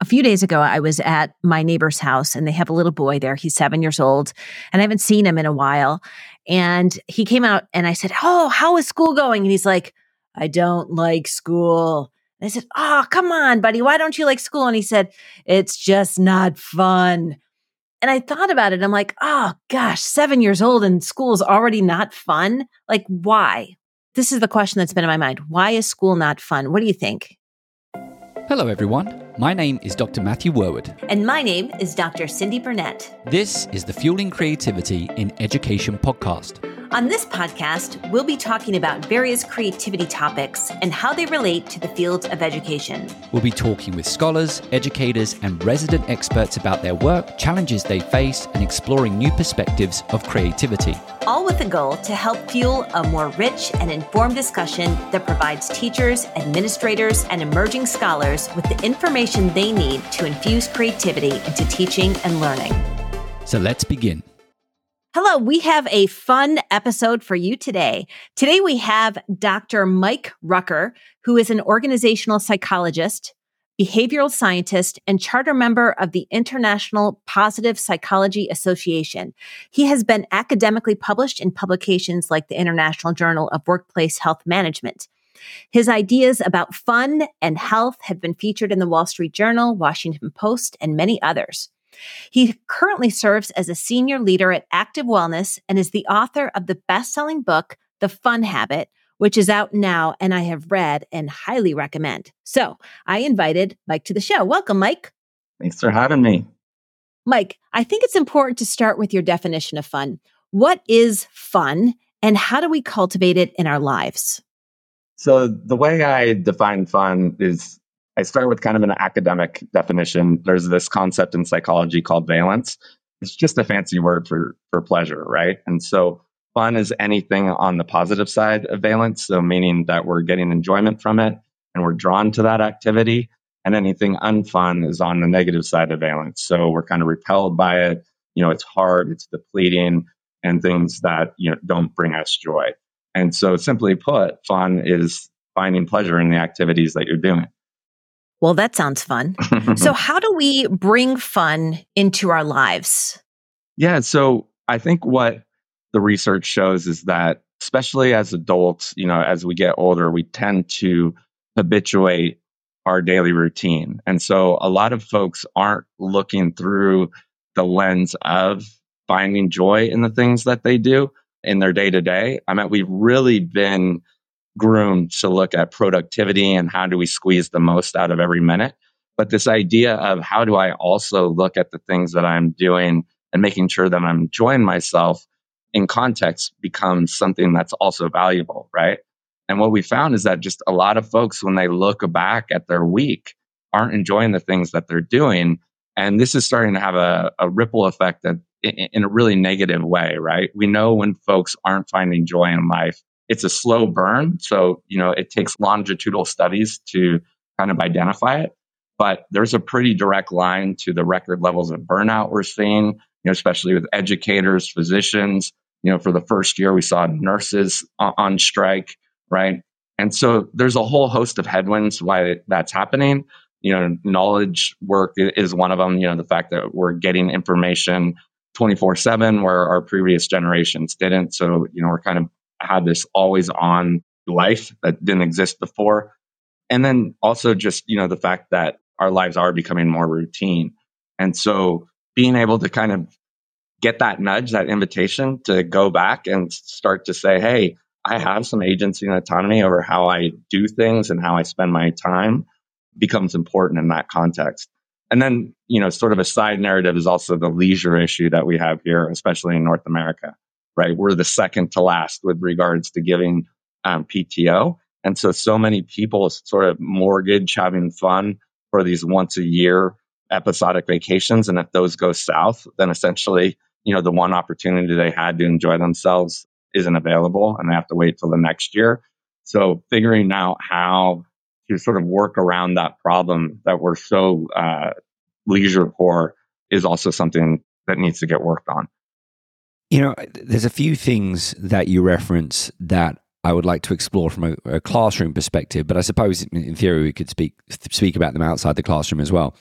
a few days ago, I was at my neighbor's house and they have a little boy there. He's seven years old and I haven't seen him in a while. And he came out and I said, Oh, how is school going? And he's like, I don't like school. And I said, Oh, come on, buddy. Why don't you like school? And he said, It's just not fun. And I thought about it. I'm like, Oh gosh, seven years old and school is already not fun. Like, why? This is the question that's been in my mind. Why is school not fun? What do you think? Hello, everyone. My name is Dr. Matthew Worwood. And my name is Dr. Cyndi Burnett. This is the Fueling Creativity in Education podcast. On this podcast, we'll be talking about various creativity topics and how they relate to the field of education. We'll be talking with scholars, educators, and resident experts about their work, challenges they face, and exploring new perspectives of creativity. All with the goal to help fuel a more rich and informed discussion that provides teachers, administrators, and emerging scholars with the information they need to infuse creativity into teaching and learning. So let's begin. Hello, we have a fun episode for you today. Today we have Dr. Mike Rucker, who is an organizational psychologist, behavioral scientist, and charter member of the International Positive Psychology Association. He has been academically published in publications like the International Journal of Workplace Health Management. His ideas about fun and health have been featured in the Wall Street Journal, Washington Post, and many others. He currently serves as a senior leader at Active Wellness and is the author of the best selling book, The Fun Habit, which is out now and I have read and highly recommend. So I invited Mike to the show. Welcome, Mike. Thanks for having me. Mike, I think it's important to start with your definition of fun. What is fun and how do we cultivate it in our lives? So, the way I define fun is I start with kind of an academic definition. There's this concept in psychology called valence. It's just a fancy word for for pleasure, right? And so fun is anything on the positive side of valence, so meaning that we're getting enjoyment from it and we're drawn to that activity. And anything unfun is on the negative side of valence. So we're kind of repelled by it. You know, it's hard, it's depleting, and things that you know don't bring us joy. And so simply put, fun is finding pleasure in the activities that you're doing. Well, that sounds fun. so, how do we bring fun into our lives? Yeah. So, I think what the research shows is that, especially as adults, you know, as we get older, we tend to habituate our daily routine. And so, a lot of folks aren't looking through the lens of finding joy in the things that they do in their day to day. I mean, we've really been groomed to look at productivity and how do we squeeze the most out of every minute. But this idea of how do I also look at the things that I'm doing and making sure that I'm enjoying myself in context becomes something that's also valuable, right? And what we found is that just a lot of folks, when they look back at their week, aren't enjoying the things that they're doing. And this is starting to have a, a ripple effect that in, in a really negative way, right? We know when folks aren't finding joy in life, it's a slow burn. So, you know, it takes longitudinal studies to kind of identify it. But there's a pretty direct line to the record levels of burnout we're seeing, you know, especially with educators, physicians. You know, for the first year, we saw nurses on strike, right? And so there's a whole host of headwinds why that's happening. You know, knowledge work is one of them. You know, the fact that we're getting information 24 7 where our previous generations didn't. So, you know, we're kind of had this always on life that didn't exist before. And then also just, you know, the fact that our lives are becoming more routine. And so being able to kind of get that nudge, that invitation to go back and start to say, hey, I have some agency and autonomy over how I do things and how I spend my time becomes important in that context. And then, you know, sort of a side narrative is also the leisure issue that we have here, especially in North America right? We're the second to last with regards to giving um, PTO. And so, so many people sort of mortgage having fun for these once a year episodic vacations. And if those go south, then essentially, you know, the one opportunity they had to enjoy themselves isn't available and they have to wait till the next year. So, figuring out how to sort of work around that problem that we're so uh, leisure poor is also something that needs to get worked on. You know, there's a few things that you reference that I would like to explore from a, a classroom perspective, but I suppose in, theory we could speak speak about them outside the classroom as well.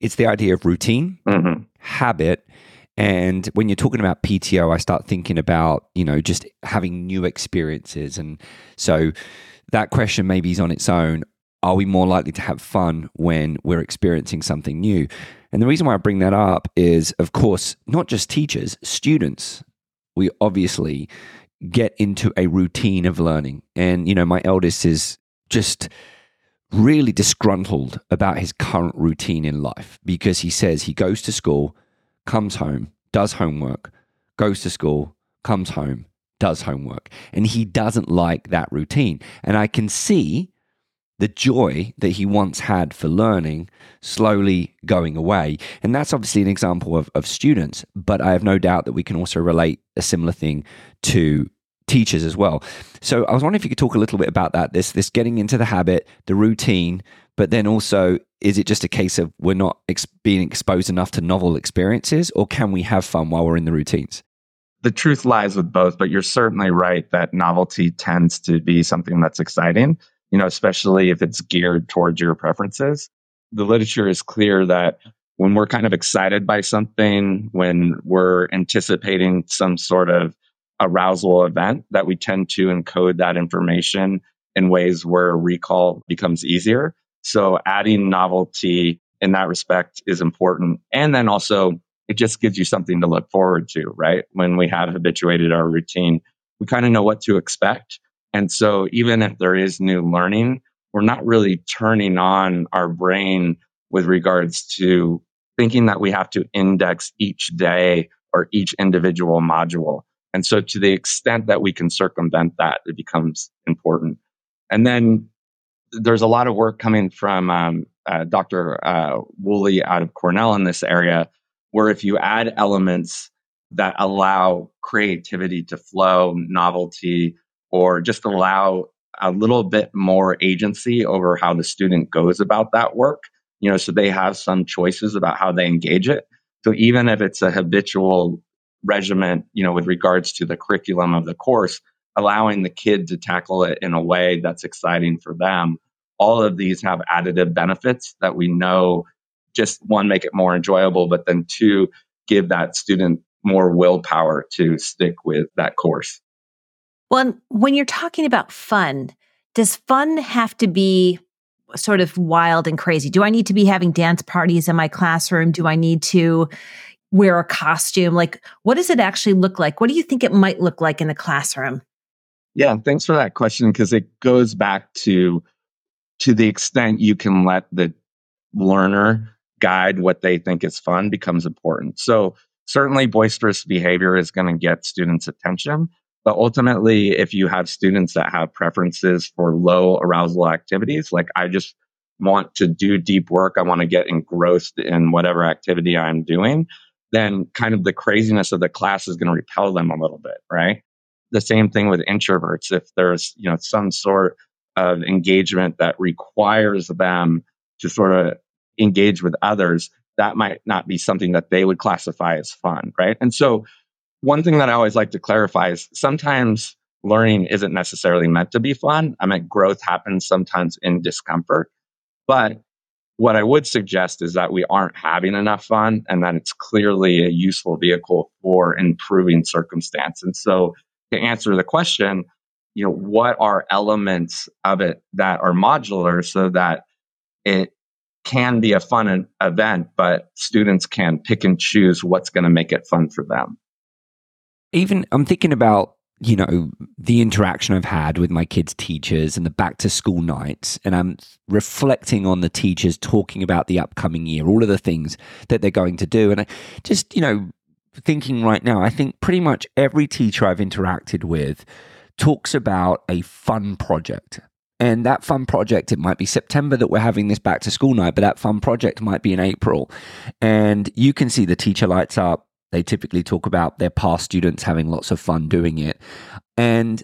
It's the idea of routine, mm-hmm. habit, and when you're talking about PTO, I start thinking about you know just having new experiences, and so that question maybe is on its own. Are we more likely to have fun when we're experiencing something new? And the reason why I bring that up is, of course, not just teachers, students. We obviously get into a routine of learning. And, you know, my eldest is just really disgruntled about his current routine in life because he says he goes to school, comes home, does homework, goes to school, comes home, does homework. And he doesn't like that routine. And I can see the joy that he once had for learning slowly going away. And that's obviously an example of, of students, but I have no doubt that we can also relate a similar thing to teachers as well. So I was wondering if you could talk a little bit about that, this this getting into the habit, the routine, but then also is it just a case of we're not ex- being exposed enough to novel experiences or can we have fun while we're in the routines? The truth lies with both, but you're certainly right that novelty tends to be something that's exciting you know, especially if it's geared towards your preferences. The literature is clear that when we're kind of excited by something, when we're anticipating some sort of arousal event, that we tend to encode that information in ways where recall becomes easier. So adding novelty in that respect is important. And then also it just gives you something to look forward to, right? When we have habituated our routine, we kind of know what to expect. And so even if there is new learning, we're not really turning on our brain with regards to thinking that we have to index each day or each individual module. And so to the extent that we can circumvent that, it becomes important. And then there's a lot of work coming from um, uh, Dr. Uh, Woolley out of Cornell in this area, where if you add elements that allow creativity to flow, novelty, or just allow a little bit more agency over how the student goes about that work. You know so they have some choices about how they engage it. So even if it's a habitual regiment you know with regards to the curriculum of the course allowing the kid to tackle it in a way that's exciting for them all of these have additive benefits that we know just one make it more enjoyable but then two give that student more willpower to stick with that course well, when you're talking about fun, does fun have to be sort of wild and crazy? Do I need to be having dance parties in my classroom? Do I need to wear a costume? Like, what does it actually look like? What do you think it might look like in the classroom? Yeah, thanks for that question because it goes back to to the extent you can let the learner guide what they think is fun becomes important. So certainly boisterous behavior is going to get students' attention, but ultimately, if you have students that have preferences for low arousal activities, like I just want to do deep work, I want to get engrossed in whatever activity I'm doing, then kind of the craziness of the class is going to repel them a little bit, right? The same thing with introverts. If there's, you know, some sort of engagement that requires them to sort of engage with others, that might not be something that they would classify as fun, right? And so one thing that I always like to clarify is sometimes learning isn't necessarily meant to be fun. I mean, growth happens sometimes in discomfort. But what I would suggest is that we aren't having enough fun and that it's clearly a useful vehicle for improving circumstance. And so to answer the question, you know, what are elements of it that are modular so that it can be a fun event, but students can pick and choose what's going to make it fun for them even I'm thinking about you know the interaction I've had with my kids' teachers and the back to school nights, and I'm reflecting on the teachers talking about the upcoming year, all of the things that they're going to do, and I just you know thinking right now, I think pretty much every teacher I've interacted with talks about a fun project. And that fun project, it might be September that we're having this back to school night, but that fun project might be in April. And you can see the teacher lights up they typically talk about their past students having lots of fun doing it. And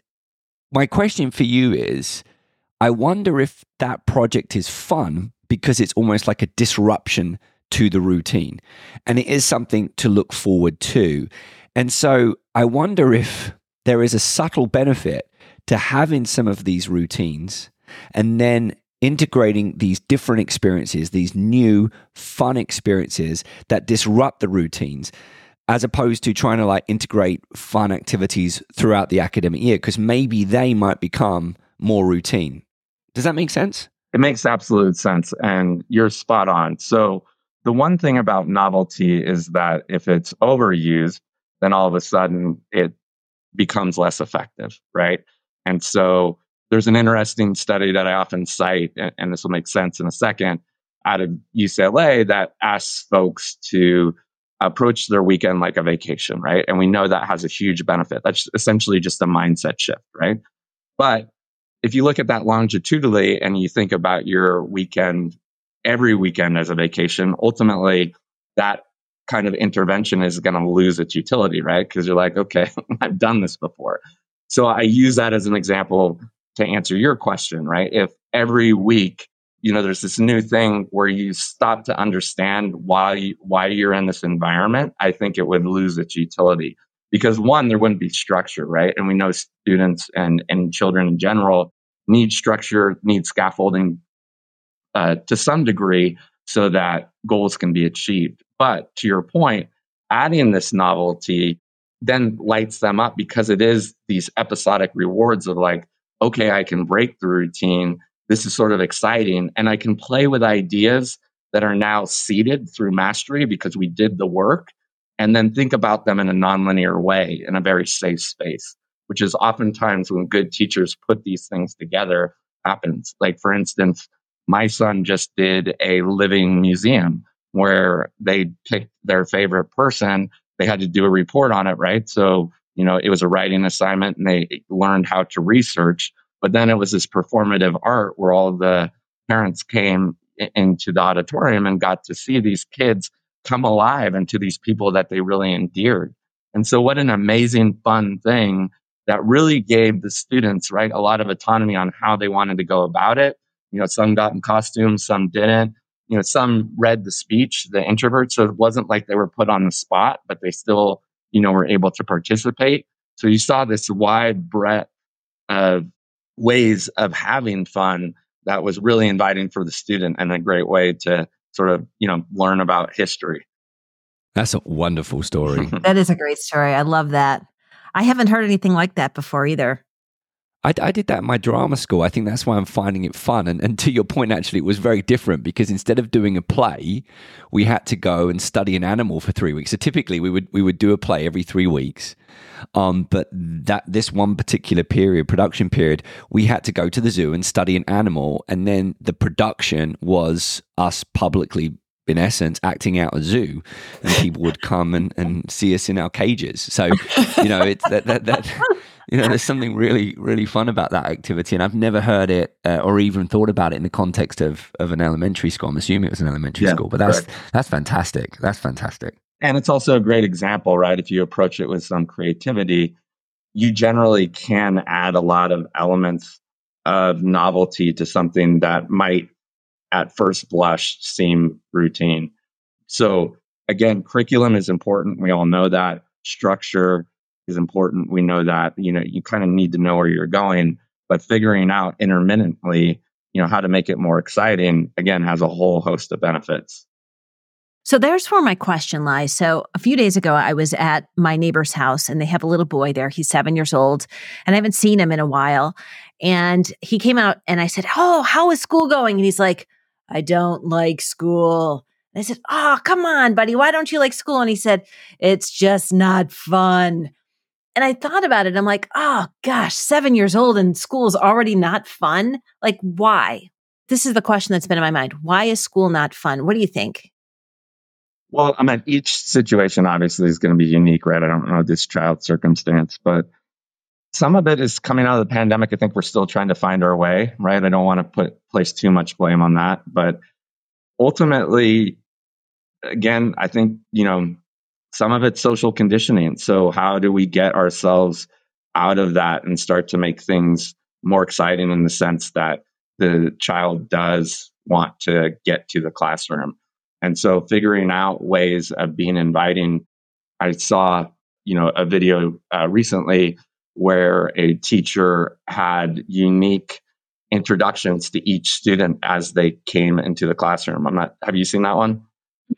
my question for you is I wonder if that project is fun because it's almost like a disruption to the routine and it is something to look forward to. And so I wonder if there is a subtle benefit to having some of these routines and then integrating these different experiences, these new fun experiences that disrupt the routines, as opposed to trying to like integrate fun activities throughout the academic year, because maybe they might become more routine. Does that make sense? It makes absolute sense. And you're spot on. So, the one thing about novelty is that if it's overused, then all of a sudden it becomes less effective, right? And so there's an interesting study that I often cite, and this will make sense in a second, out of UCLA that asks folks to approach their weekend like a vacation, right? And we know that has a huge benefit. That's essentially just a mindset shift, right? But if you look at that longitudinally and you think about your weekend, every weekend as a vacation, ultimately that kind of intervention is going to lose its utility, right? Because you're like, okay, I've done this before. So I use that as an example to answer your question, right? If every week, you know, there's this new thing where you stop to understand why you, why you're in this environment, I think it would lose its utility. Because one, there wouldn't be structure, right? And we know students and, and children in general need structure, need scaffolding uh, to some degree so that goals can be achieved. But to your point, adding this novelty then lights them up because it is these episodic rewards of like, okay, I can break the routine. This is sort of exciting. And I can play with ideas that are now seeded through mastery because we did the work and then think about them in a nonlinear way in a very safe space, which is oftentimes when good teachers put these things together happens. Like, for instance, my son just did a living museum where they picked their favorite person. They had to do a report on it, right? So you know, it was a writing assignment and they learned how to research. But then it was this performative art where all the parents came into the auditorium and got to see these kids come alive and to these people that they really endeared. And so, what an amazing, fun thing that really gave the students, right, a lot of autonomy on how they wanted to go about it. You know, some got in costumes, some didn't. You know, some read the speech, the introverts. So it wasn't like they were put on the spot, but they still you know, were able to participate. So you saw this wide breadth of ways of having fun that was really inviting for the student and a great way to sort of, you know, learn about history. That's a wonderful story. that is a great story. I love that. I haven't heard anything like that before either. I, I, did that in my drama school. I think that's why I'm finding it fun. And, and to your point, actually, it was very different because instead of doing a play, we had to go and study an animal for three weeks. So typically, we would we would do a play every three weeks. Um, but that this one particular period, production period, we had to go to the zoo and study an animal, and then the production was us publicly in essence acting out a zoo and people would come and, and see us in our cages so you know it's that that, that you know, there's something really, really fun about that activity, and I've never heard it uh, or even thought about it in the context of of an elementary school. I'm assuming it was an elementary yeah, school, but that's correct. that's fantastic. That's fantastic. And it's also a great example, right? If you approach it with some creativity, you generally can add a lot of elements of novelty to something that might, at first blush, seem routine. So again, curriculum is important. We all know that structure is important. We know that, you know, you kind of need to know where you're going, but figuring out intermittently, you know, how to make it more exciting, again, has a whole host of benefits. So there's where my question lies. So a few days ago, I was at my neighbor's house and they have a little boy there. He's seven years old and I haven't seen him in a while. And he came out and I said, Oh, how is school going? And he's like, I don't like school. And I said, Oh, come on, buddy. Why don't you like school? And he said, It's just not fun. And I thought about it. I'm like, oh gosh, seven years old and school is already not fun. Like, why? This is the question that's been in my mind. Why is school not fun? What do you think? Well, I mean, each situation obviously is going to be unique, right? I don't know this child's circumstance, but some of it is coming out of the pandemic. I think we're still trying to find our way, right? I don't want to put place too much blame on that, but ultimately, again, I think you know some of it's social conditioning. So, how do we get ourselves out of that and start to make things more exciting in the sense that the child does want to get to the classroom? And so, figuring out ways of being inviting. I saw, you know, a video uh, recently where a teacher had unique introductions to each student as they came into the classroom. I'm not, have you seen that one?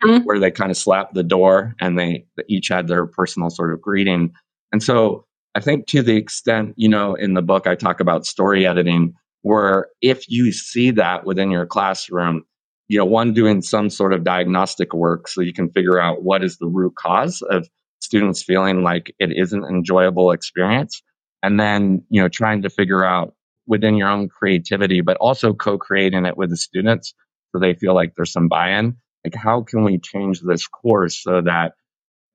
Mm-hmm. Where they kind of slapped the door and they, they each had their personal sort of greeting. And so I think to the extent, you know, in the book, I talk about story editing, where if you see that within your classroom, you know, one doing some sort of diagnostic work so you can figure out what is the root cause of students feeling like it isn't an enjoyable experience. And then, you know, trying to figure out within your own creativity, but also co-creating it with the students so they feel like there's some buy-in. Like how can we change this course so that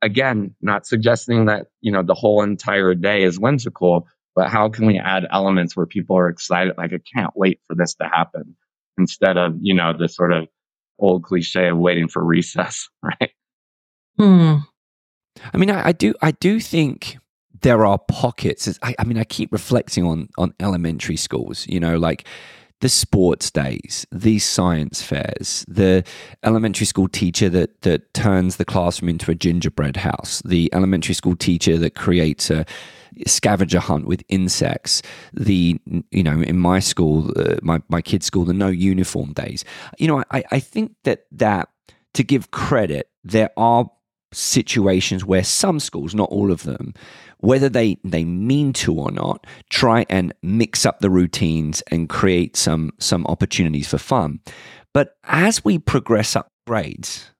again, not suggesting that, you know, the whole entire day is whimsical, but how can we add elements where people are excited? Like, I can't wait for this to happen instead of, you know, the sort of old cliche of waiting for recess, right? Hmm. I mean, I, I do, I do think there are pockets. I, I mean, I keep reflecting on on elementary schools. You know, like the sports days, these science fairs, the elementary school teacher that that turns the classroom into a gingerbread house, the elementary school teacher that creates a scavenger hunt with insects, the you know in my school, uh, my my kids' school, the no uniform days. You know, I I think that that to give credit, there are situations where some schools, not all of them, whether they, they mean to or not, try and mix up the routines and create some, some opportunities for fun. But as we progress up grades,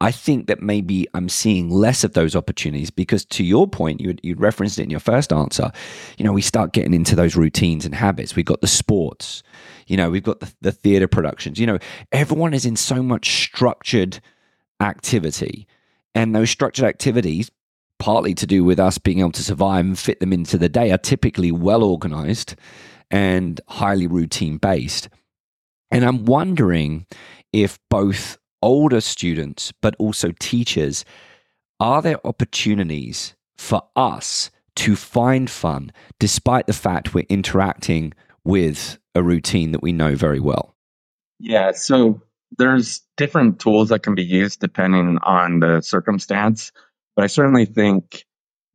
I think that maybe I'm seeing less of those opportunities because, to your point, you you referenced it in your first answer. You know, we start getting into those routines and habits. We've got the sports, you know, we've got the, the theater productions. You know, everyone is in so much structured activity, and those structured activities partly to do with us being able to survive and fit them into the day, are typically well organized and highly routine based. And I'm wondering if both older students, but also teachers, are there opportunities for us to find fun despite the fact we're interacting with a routine that we know very well? Yeah, so there's different tools that can be used depending on the circumstance. But I certainly think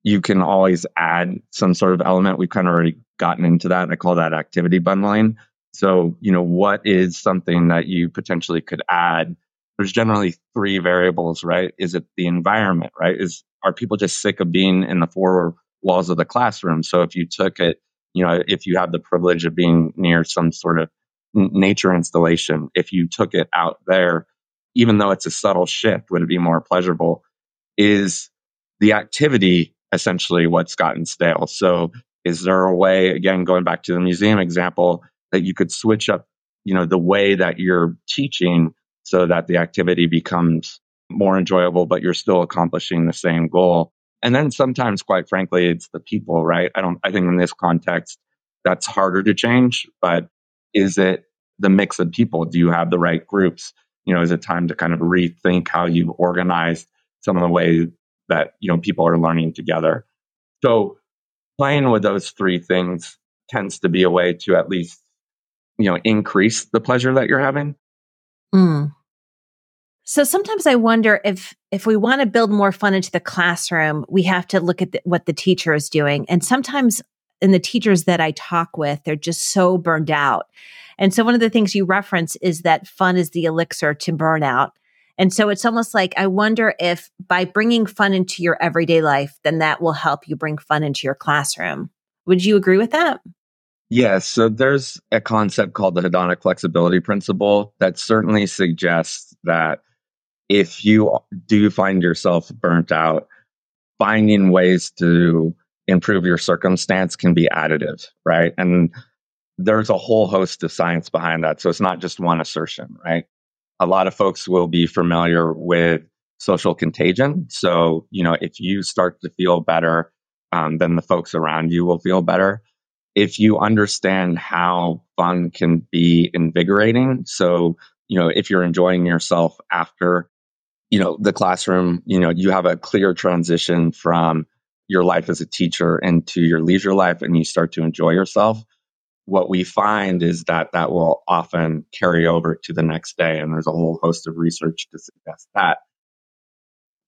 you can always add some sort of element. We've kind of already gotten into that. I call that activity bundling. So, you know, what is something that you potentially could add? There's generally three variables, right? Is it the environment, right? Is are people just sick of being in the four walls of the classroom? So if you took it, you know, if you have the privilege of being near some sort of nature installation, if you took it out there, even though it's a subtle shift, would it be more pleasurable? Is the activity essentially what's gotten stale. So is there a way, again, going back to the museum example, that you could switch up, you know, the way that you're teaching so that the activity becomes more enjoyable, but you're still accomplishing the same goal. And then sometimes, quite frankly, it's the people, right? I don't, I think in this context, that's harder to change, but is it the mix of people? Do you have the right groups? You know, is it time to kind of rethink how you organize some of the way that you know people are learning together. So playing with those three things tends to be a way to at least you know increase the pleasure that you're having. Mm. So sometimes I wonder if if we want to build more fun into the classroom, we have to look at the, what the teacher is doing. And sometimes in the teachers that I talk with, they're just so burned out. And so one of the things you reference is that fun is the elixir to burnout. And so it's almost like I wonder if by bringing fun into your everyday life, then that will help you bring fun into your classroom. Would you agree with that? Yes. So there's a concept called the hedonic flexibility principle that certainly suggests that if you do find yourself burnt out, finding ways to improve your circumstance can be additive, right? And there's a whole host of science behind that. So it's not just one assertion, right? A lot of folks will be familiar with social contagion. So, you know, if you start to feel better, um, then the folks around you will feel better. If you understand how fun can be invigorating, so, you know, if you're enjoying yourself after, you know, the classroom, you know, you have a clear transition from your life as a teacher into your leisure life and you start to enjoy yourself what we find is that that will often carry over to the next day. And there's a whole host of research to suggest that.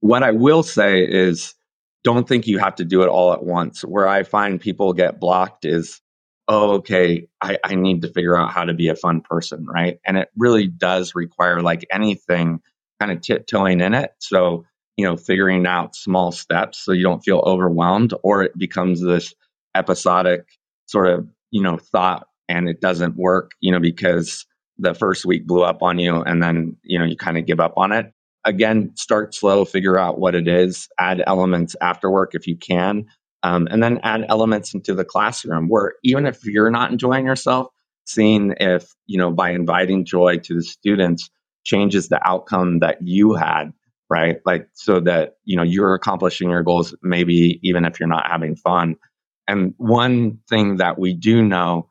What I will say is don't think you have to do it all at once. Where I find people get blocked is, oh, okay, I, I need to figure out how to be a fun person, right? And it really does require, like anything, kind of tiptoeing in it. So, you know, figuring out small steps so you don't feel overwhelmed, or it becomes this episodic sort of, you know, thought and it doesn't work, you know, because the first week blew up on you and then, you know, you kind of give up on it again, start slow, figure out what it is, add elements after work if you can, um, and then add elements into the classroom where even if you're not enjoying yourself, seeing if, you know, by inviting joy to the students changes the outcome that you had, right? Like so that, you know, you're accomplishing your goals, maybe even if you're not having fun. And one thing that we do know,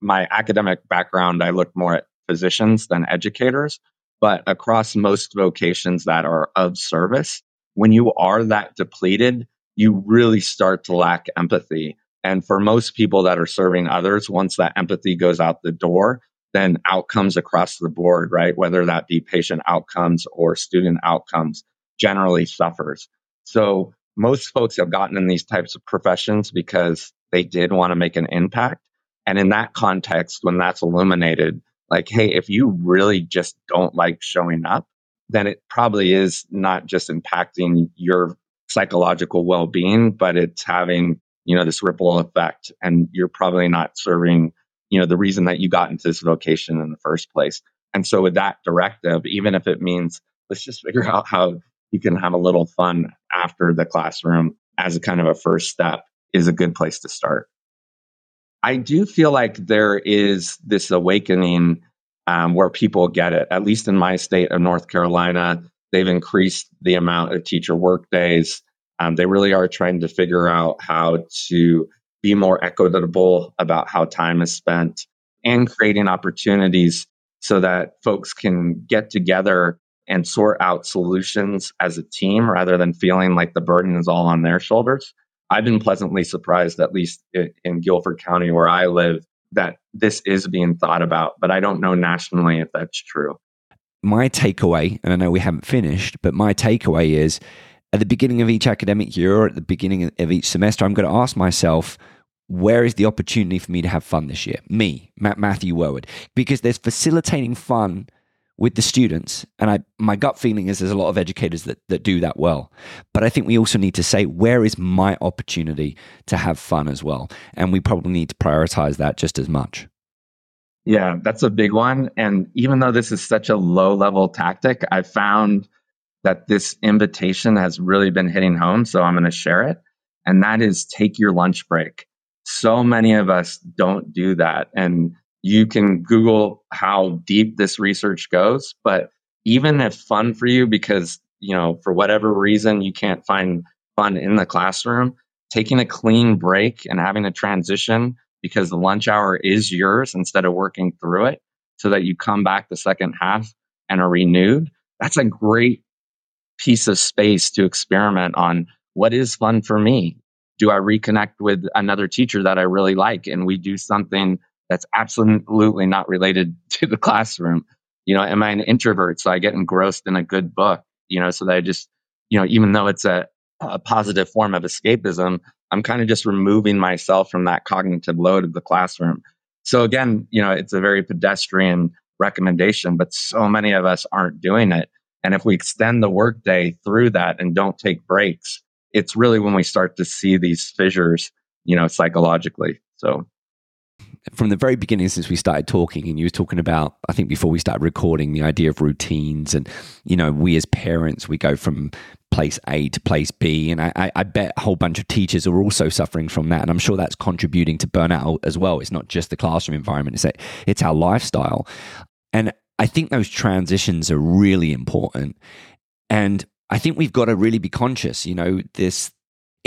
my academic background, I look more at physicians than educators. But across most vocations that are of service, when you are that depleted, you really start to lack empathy. And for most people that are serving others, once that empathy goes out the door, then outcomes across the board, right? Whether that be patient outcomes or student outcomes, generally suffers. So most folks have gotten in these types of professions because they did want to make an impact. And in that context, when that's illuminated, like, hey, if you really just don't like showing up, then it probably is not just impacting your psychological well being, but it's having, you know, this ripple effect. And you're probably not serving, you know, the reason that you got into this vocation in the first place. And so with that directive, even if it means let's just figure out how you can have a little fun after the classroom as a kind of a first step is a good place to start. I do feel like there is this awakening um, where people get it. At least in my state of North Carolina, they've increased the amount of teacher work days. Um, they really are trying to figure out how to be more equitable about how time is spent and creating opportunities so that folks can get together and sort out solutions as a team rather than feeling like the burden is all on their shoulders. I've been pleasantly surprised, at least in Guilford County where I live, that this is being thought about, but I don't know nationally if that's true. My takeaway, and I know we haven't finished, but my takeaway is at the beginning of each academic year or at the beginning of each semester, I'm going to ask myself, where is the opportunity for me to have fun this year? Me, Matt Matthew Worwood, because there's facilitating fun with the students. And I, my gut feeling is there's a lot of educators that, that do that well. But I think we also need to say, where is my opportunity to have fun as well? And we probably need to prioritize that just as much. Yeah, that's a big one. And even though this is such a low level tactic, I found that this invitation has really been hitting home. So I'm going to share it. And that is take your lunch break. So many of us don't do that. And you can Google how deep this research goes. But even if fun for you, because, you know, for whatever reason, you can't find fun in the classroom, taking a clean break and having a transition because the lunch hour is yours instead of working through it so that you come back the second half and are renewed. That's a great piece of space to experiment on what is fun for me. Do I reconnect with another teacher that I really like and we do something that's absolutely not related to the classroom. You know, am I an introvert? So I get engrossed in a good book, you know, so that I just, you know, even though it's a, a positive form of escapism, I'm kind of just removing myself from that cognitive load of the classroom. So again, you know, it's a very pedestrian recommendation, but so many of us aren't doing it. And if we extend the workday through that and don't take breaks, it's really when we start to see these fissures, you know, psychologically. So from the very beginning since we started talking and you were talking about i think before we started recording the idea of routines and you know we as parents we go from place a to place b and i, I bet a whole bunch of teachers are also suffering from that and i'm sure that's contributing to burnout as well it's not just the classroom environment it's, a, it's our lifestyle and i think those transitions are really important and I think we've got to really be conscious. You know, this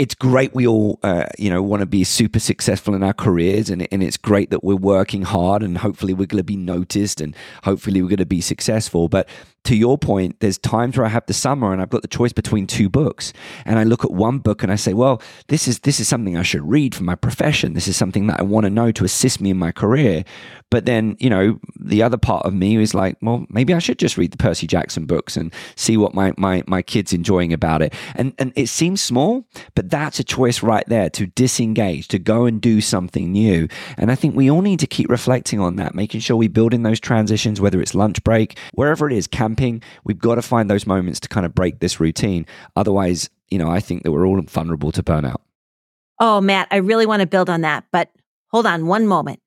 it's great we all uh, you know want to be super successful in our careers and, and it's great that we're working hard and hopefully we're going to be noticed and hopefully we're going to be successful. But to your point, there's times where I have the summer and I've got the choice between two books. And I look at one book and I say, well, this is this is something I should read for my profession. This is something that I want to know to assist me in my career. But then, you know, the other part of me is like, well, maybe I should just read the Percy Jackson books and see what my my my kids enjoying about it. And and it seems small, but that's a choice right there to disengage, to go and do something new. And I think we all need to keep reflecting on that, making sure we build in those transitions, whether it's lunch break, wherever it is, camping, we've got to find those moments to kind of break this routine. Otherwise, you know, I think that we're all vulnerable to burnout. Oh, Matt, I really want to build on that, but hold on one moment.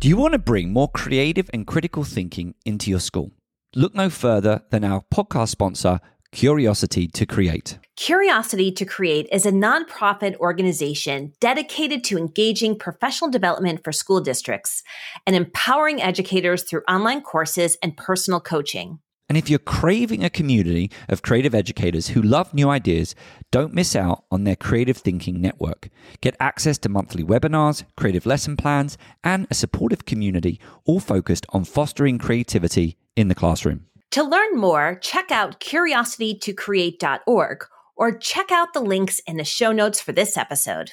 Do you want to bring more creative and critical thinking into your school? Look no further than our podcast sponsor, Curiosity to Create. Curiosity to Create is a nonprofit organization dedicated to engaging professional development for school districts and empowering educators through online courses and personal coaching. And if you're craving a community of creative educators who love new ideas, don't miss out on their Creative Thinking Network. Get access to monthly webinars, creative lesson plans, and a supportive community, all focused on fostering creativity in the classroom. To learn more, check out curiositytocreate.org or check out the links in the show notes for this episode.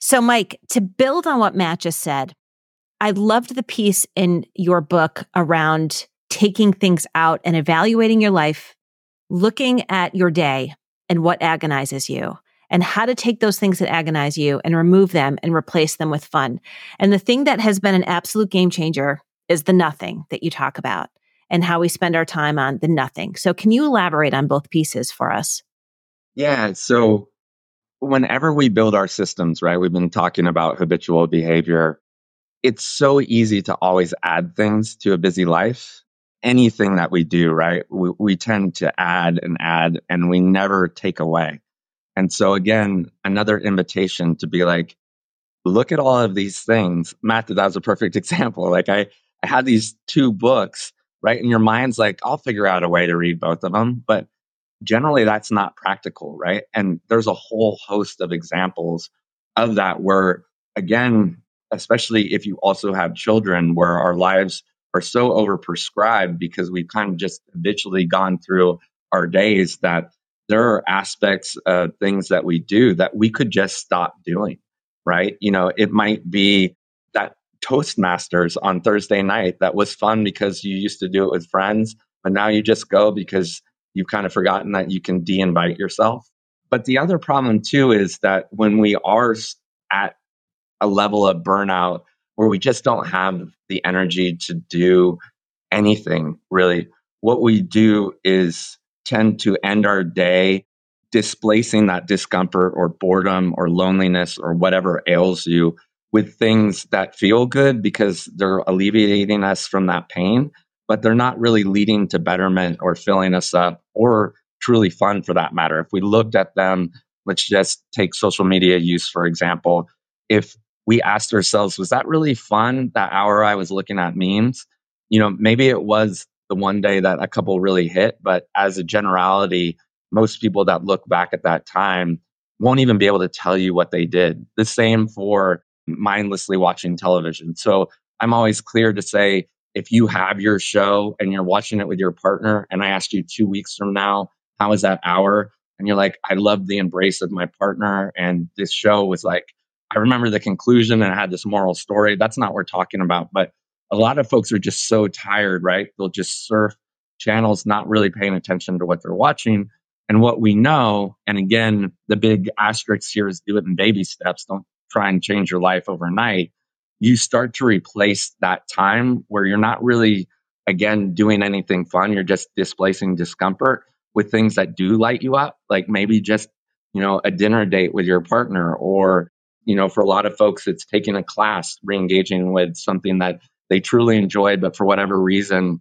So, Mike, to build on what Matt just said, I loved the piece in your book around taking things out and evaluating your life, looking at your day and what agonizes you, and how to take those things that agonize you and remove them and replace them with fun. And the thing that has been an absolute game changer is the nothing that you talk about and how we spend our time on the nothing. So, can you elaborate on both pieces for us? Yeah. So, whenever we build our systems, right, we've been talking about habitual behavior. It's so easy to always add things to a busy life anything that we do, right? We, we tend to add and add and we never take away. And so again, another invitation to be like, look at all of these things. Matt, that was a perfect example. Like I, I had these two books, right? And your mind's like, I'll figure out a way to read both of them. But generally that's not practical, right? And there's a whole host of examples of that where again, especially if you also have children where our lives are so overprescribed because we've kind of just habitually gone through our days that there are aspects of things that we do that we could just stop doing, right? You know, it might be Toastmasters on Thursday night that was fun because you used to do it with friends, but now you just go because you've kind of forgotten that you can de invite yourself. But the other problem too is that when we are at a level of burnout where we just don't have the energy to do anything really. What we do is tend to end our day displacing that discomfort or boredom or loneliness or whatever ails you with things that feel good because they're alleviating us from that pain, but they're not really leading to betterment or filling us up or truly fun for that matter. If we looked at them, let's just take social media use, for example. If we asked ourselves, was that really fun? That hour I was looking at memes? You know, maybe it was the one day that a couple really hit, but as a generality, most people that look back at that time won't even be able to tell you what they did. The same for mindlessly watching television. So I'm always clear to say if you have your show and you're watching it with your partner, and I asked you two weeks from now, how was that hour? And you're like, I love the embrace of my partner. And this show was like I remember the conclusion and I had this moral story. That's not what we're talking about. But a lot of folks are just so tired, right? They'll just surf channels, not really paying attention to what they're watching. And what we know, and again, the big asterisk here is do it in baby steps. Don't try and change your life overnight. You start to replace that time where you're not really, again, doing anything fun. You're just displacing discomfort with things that do light you up, like maybe just, you know, a dinner date with your partner or you know, for a lot of folks, it's taking a class, re-engaging with something that they truly enjoyed, but for whatever reason,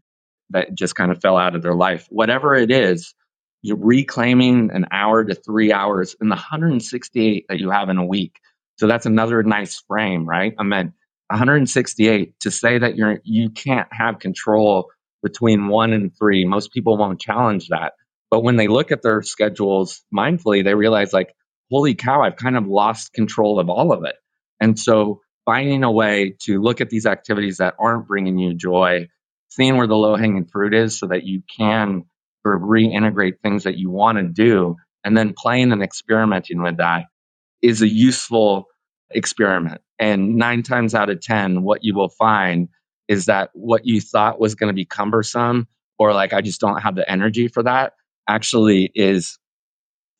that just kind of fell out of their life. Whatever it is, you're reclaiming an hour to three hours in the 168 that you have in a week. So that's another nice frame, right? I mean, 168 to say that you're you can't have control between one and three. Most people won't challenge that. But when they look at their schedules mindfully, they realize like, holy cow, I've kind of lost control of all of it. And so finding a way to look at these activities that aren't bringing you joy, seeing where the low hanging fruit is so that you can sort of reintegrate things that you want to do, and then playing and experimenting with that is a useful experiment. And nine times out of 10, what you will find is that what you thought was going to be cumbersome or like, I just don't have the energy for that actually is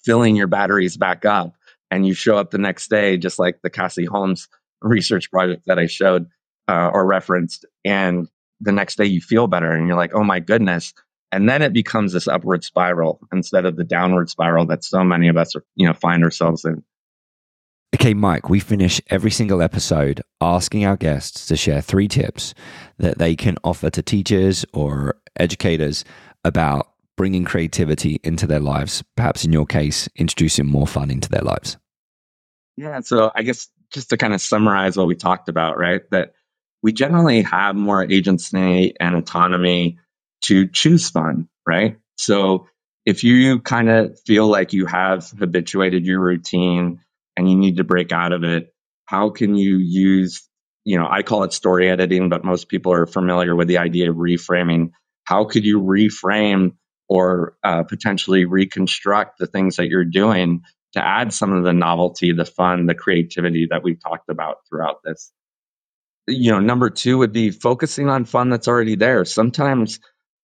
filling your batteries back up. And you show up the next day, just like the Cassie Holmes research project that I showed uh, or referenced. And the next day you feel better and you're like, oh my goodness. And then it becomes this upward spiral instead of the downward spiral that so many of us, are, you know, find ourselves in. Okay, Mike, we finish every single episode asking our guests to share three tips that they can offer to teachers or educators about bringing creativity into their lives. Perhaps in your case, introducing more fun into their lives. Yeah. So I guess just to kind of summarize what we talked about, right? That we generally have more agency and autonomy to choose fun, right? So if you kind of feel like you have habituated your routine and you need to break out of it, how can you use, you know, I call it story editing, but most people are familiar with the idea of reframing. How could you reframe or uh, potentially reconstruct the things that you're doing to add some of the novelty, the fun, the creativity that we've talked about throughout this. You know, number two would be focusing on fun that's already there. Sometimes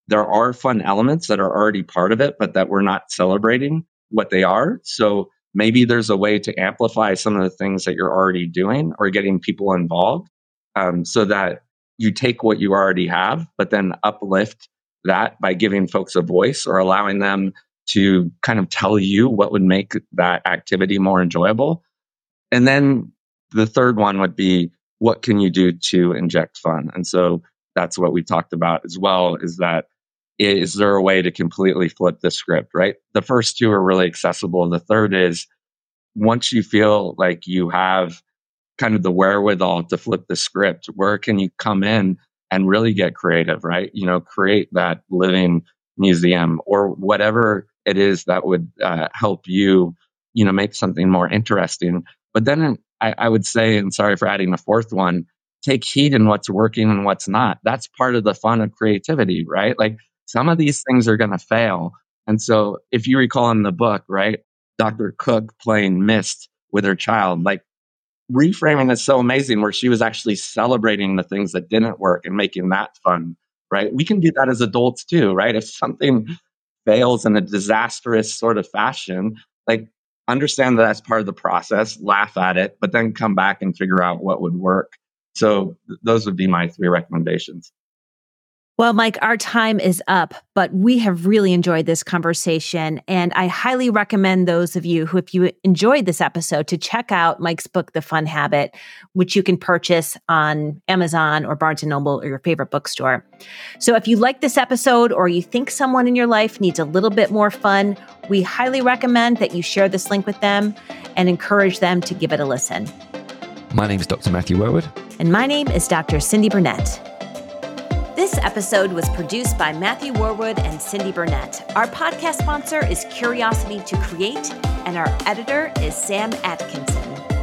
there are fun elements that are already part of it, but that we're not celebrating what they are. So maybe there's a way to amplify some of the things that you're already doing or getting people involved um, so that you take what you already have, but then uplift that by giving folks a voice or allowing them to kind of tell you what would make that activity more enjoyable. And then the third one would be what can you do to inject fun? And so that's what we talked about as well is that is there a way to completely flip the script, right? The first two are really accessible. And The third is once you feel like you have kind of the wherewithal to flip the script, where can you come in and really get creative, right? You know, create that living museum or whatever it is that would uh, help you, you know, make something more interesting. But then I, I would say, and sorry for adding a fourth one, take heed in what's working and what's not. That's part of the fun of creativity, right? Like some of these things are going to fail. And so if you recall in the book, right, Dr. Cook playing Myst with her child, like reframing is so amazing where she was actually celebrating the things that didn't work and making that fun, right? We can do that as adults too, right? If something fails in a disastrous sort of fashion, like understand that that's part of the process, laugh at it, but then come back and figure out what would work. So th- those would be my three recommendations. Well, Mike, our time is up, but we have really enjoyed this conversation. And I highly recommend those of you who, if you enjoyed this episode, to check out Mike's book, The Fun Habit, which you can purchase on Amazon or Barnes and Noble or your favorite bookstore. So if you like this episode or you think someone in your life needs a little bit more fun, we highly recommend that you share this link with them and encourage them to give it a listen. My name is Dr. Matthew Worwood. And my name is Dr. Cyndi Burnett. This episode was produced by Matthew Worwood and Cyndi Burnett. Our podcast sponsor is Curiosity to Create, and our editor is Sam Atkinson.